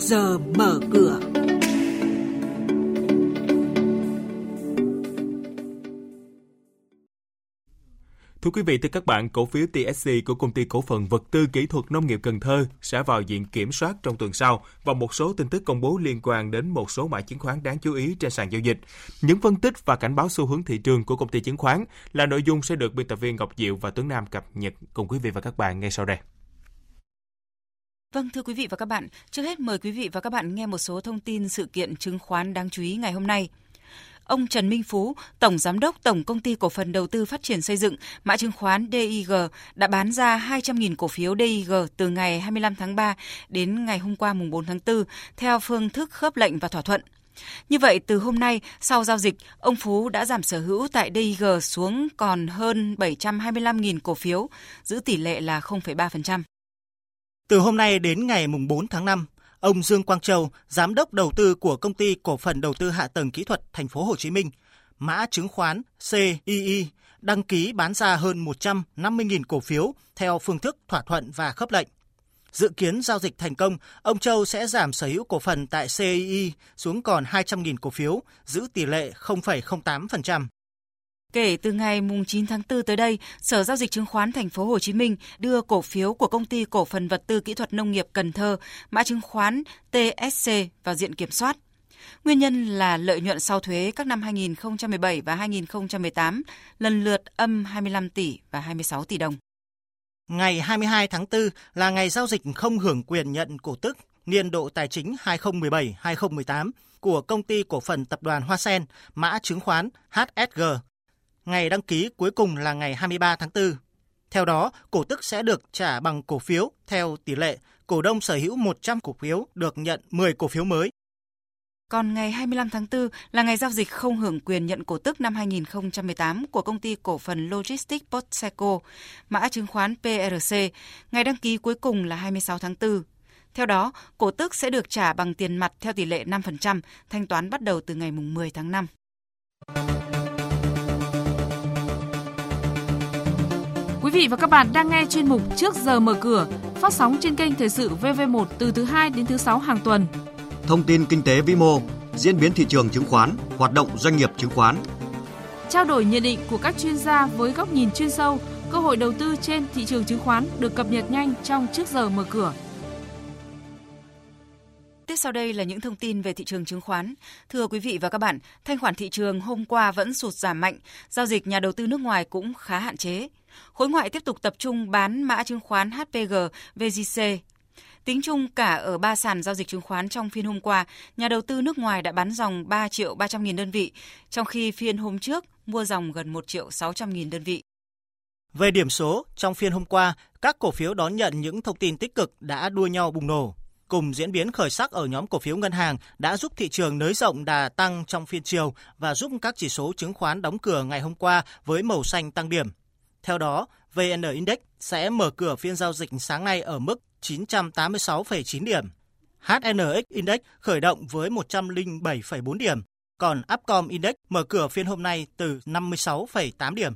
giờ mở cửa. Thưa quý vị, thưa các bạn, cổ phiếu TSC của công ty cổ phần vật tư kỹ thuật nông nghiệp Cần Thơ sẽ vào diện kiểm soát trong tuần sau và một số tin tức công bố liên quan đến một số mã chứng khoán đáng chú ý trên sàn giao dịch. Những phân tích và cảnh báo xu hướng thị trường của công ty chứng khoán là nội dung sẽ được biên tập viên Ngọc Diệu và Tuấn Nam cập nhật cùng quý vị và các bạn ngay sau đây. Vâng, thưa quý vị và các bạn, trước hết mời quý vị và các bạn nghe một số thông tin sự kiện chứng khoán đáng chú ý ngày hôm nay. Ông Trần Minh Phú, Tổng Giám đốc Tổng Công ty Cổ phần Đầu tư Phát triển Xây dựng, mã chứng khoán DIG, đã bán ra 200.000 cổ phiếu DIG từ ngày 25 tháng 3 đến ngày hôm qua mùng 4 tháng 4 theo phương thức khớp lệnh và thỏa thuận. Như vậy, từ hôm nay, sau giao dịch, ông Phú đã giảm sở hữu tại DIG xuống còn hơn 725.000 cổ phiếu, giữ tỷ lệ là 0,3%. Từ hôm nay đến ngày 4 tháng 5, ông Dương Quang Châu, giám đốc đầu tư của công ty cổ phần đầu tư hạ tầng kỹ thuật thành phố Hồ Chí Minh, mã chứng khoán CII đăng ký bán ra hơn 150.000 cổ phiếu theo phương thức thỏa thuận và khớp lệnh. Dự kiến giao dịch thành công, ông Châu sẽ giảm sở hữu cổ phần tại CII xuống còn 200.000 cổ phiếu, giữ tỷ lệ 0,08%. Kể từ ngày 9 tháng 4 tới đây, Sở giao dịch chứng khoán thành phố Hồ Chí Minh đưa cổ phiếu của công ty cổ phần vật tư kỹ thuật nông nghiệp Cần Thơ, mã chứng khoán TSC vào diện kiểm soát. Nguyên nhân là lợi nhuận sau thuế các năm 2017 và 2018 lần lượt âm 25 tỷ và 26 tỷ đồng. Ngày 22 tháng 4 là ngày giao dịch không hưởng quyền nhận cổ tức niên độ tài chính 2017-2018 của công ty cổ phần tập đoàn Hoa Sen, mã chứng khoán HSG Ngày đăng ký cuối cùng là ngày 23 tháng 4. Theo đó, cổ tức sẽ được trả bằng cổ phiếu theo tỷ lệ cổ đông sở hữu 100 cổ phiếu được nhận 10 cổ phiếu mới. Còn ngày 25 tháng 4 là ngày giao dịch không hưởng quyền nhận cổ tức năm 2018 của công ty cổ phần Logistics Postseco, mã chứng khoán PRC. Ngày đăng ký cuối cùng là 26 tháng 4. Theo đó, cổ tức sẽ được trả bằng tiền mặt theo tỷ lệ 5%, thanh toán bắt đầu từ ngày 10 tháng 5. Vị và các bạn đang nghe chuyên mục Trước giờ mở cửa, phát sóng trên kênh Thời sự VV1 từ thứ 2 đến thứ 6 hàng tuần. Thông tin kinh tế vĩ mô, diễn biến thị trường chứng khoán, hoạt động doanh nghiệp chứng khoán. Trao đổi nhận định của các chuyên gia với góc nhìn chuyên sâu, cơ hội đầu tư trên thị trường chứng khoán được cập nhật nhanh trong Trước giờ mở cửa. Tiếp sau đây là những thông tin về thị trường chứng khoán. Thưa quý vị và các bạn, thanh khoản thị trường hôm qua vẫn sụt giảm mạnh, giao dịch nhà đầu tư nước ngoài cũng khá hạn chế. Khối ngoại tiếp tục tập trung bán mã chứng khoán HPG, VGC. Tính chung cả ở ba sàn giao dịch chứng khoán trong phiên hôm qua, nhà đầu tư nước ngoài đã bán dòng 3 triệu 300 nghìn đơn vị, trong khi phiên hôm trước mua dòng gần 1 triệu 600 nghìn đơn vị. Về điểm số, trong phiên hôm qua, các cổ phiếu đón nhận những thông tin tích cực đã đua nhau bùng nổ. Cùng diễn biến khởi sắc ở nhóm cổ phiếu ngân hàng đã giúp thị trường nới rộng đà tăng trong phiên chiều và giúp các chỉ số chứng khoán đóng cửa ngày hôm qua với màu xanh tăng điểm. Theo đó, VN Index sẽ mở cửa phiên giao dịch sáng nay ở mức 986,9 điểm. HNX Index khởi động với 107,4 điểm, còn Upcom Index mở cửa phiên hôm nay từ 56,8 điểm.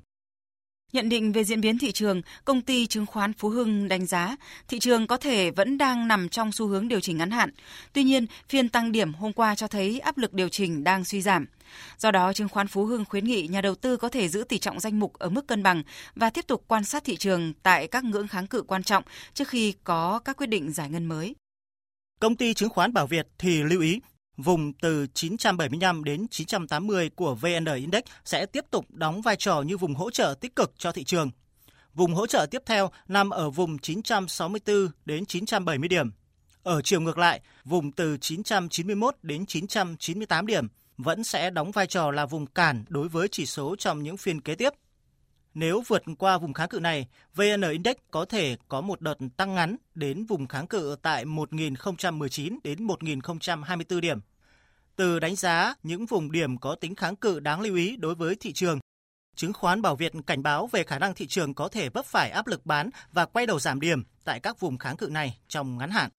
Nhận định về diễn biến thị trường, công ty chứng khoán Phú Hưng đánh giá thị trường có thể vẫn đang nằm trong xu hướng điều chỉnh ngắn hạn. Tuy nhiên, phiên tăng điểm hôm qua cho thấy áp lực điều chỉnh đang suy giảm. Do đó, chứng khoán Phú Hưng khuyến nghị nhà đầu tư có thể giữ tỷ trọng danh mục ở mức cân bằng và tiếp tục quan sát thị trường tại các ngưỡng kháng cự quan trọng trước khi có các quyết định giải ngân mới. Công ty chứng khoán Bảo Việt thì lưu ý Vùng từ 975 đến 980 của VN Index sẽ tiếp tục đóng vai trò như vùng hỗ trợ tích cực cho thị trường. Vùng hỗ trợ tiếp theo nằm ở vùng 964 đến 970 điểm. Ở chiều ngược lại, vùng từ 991 đến 998 điểm vẫn sẽ đóng vai trò là vùng cản đối với chỉ số trong những phiên kế tiếp. Nếu vượt qua vùng kháng cự này, VN Index có thể có một đợt tăng ngắn đến vùng kháng cự tại 1019 đến 1024 điểm. Từ đánh giá những vùng điểm có tính kháng cự đáng lưu ý đối với thị trường, chứng khoán Bảo Việt cảnh báo về khả năng thị trường có thể vấp phải áp lực bán và quay đầu giảm điểm tại các vùng kháng cự này trong ngắn hạn.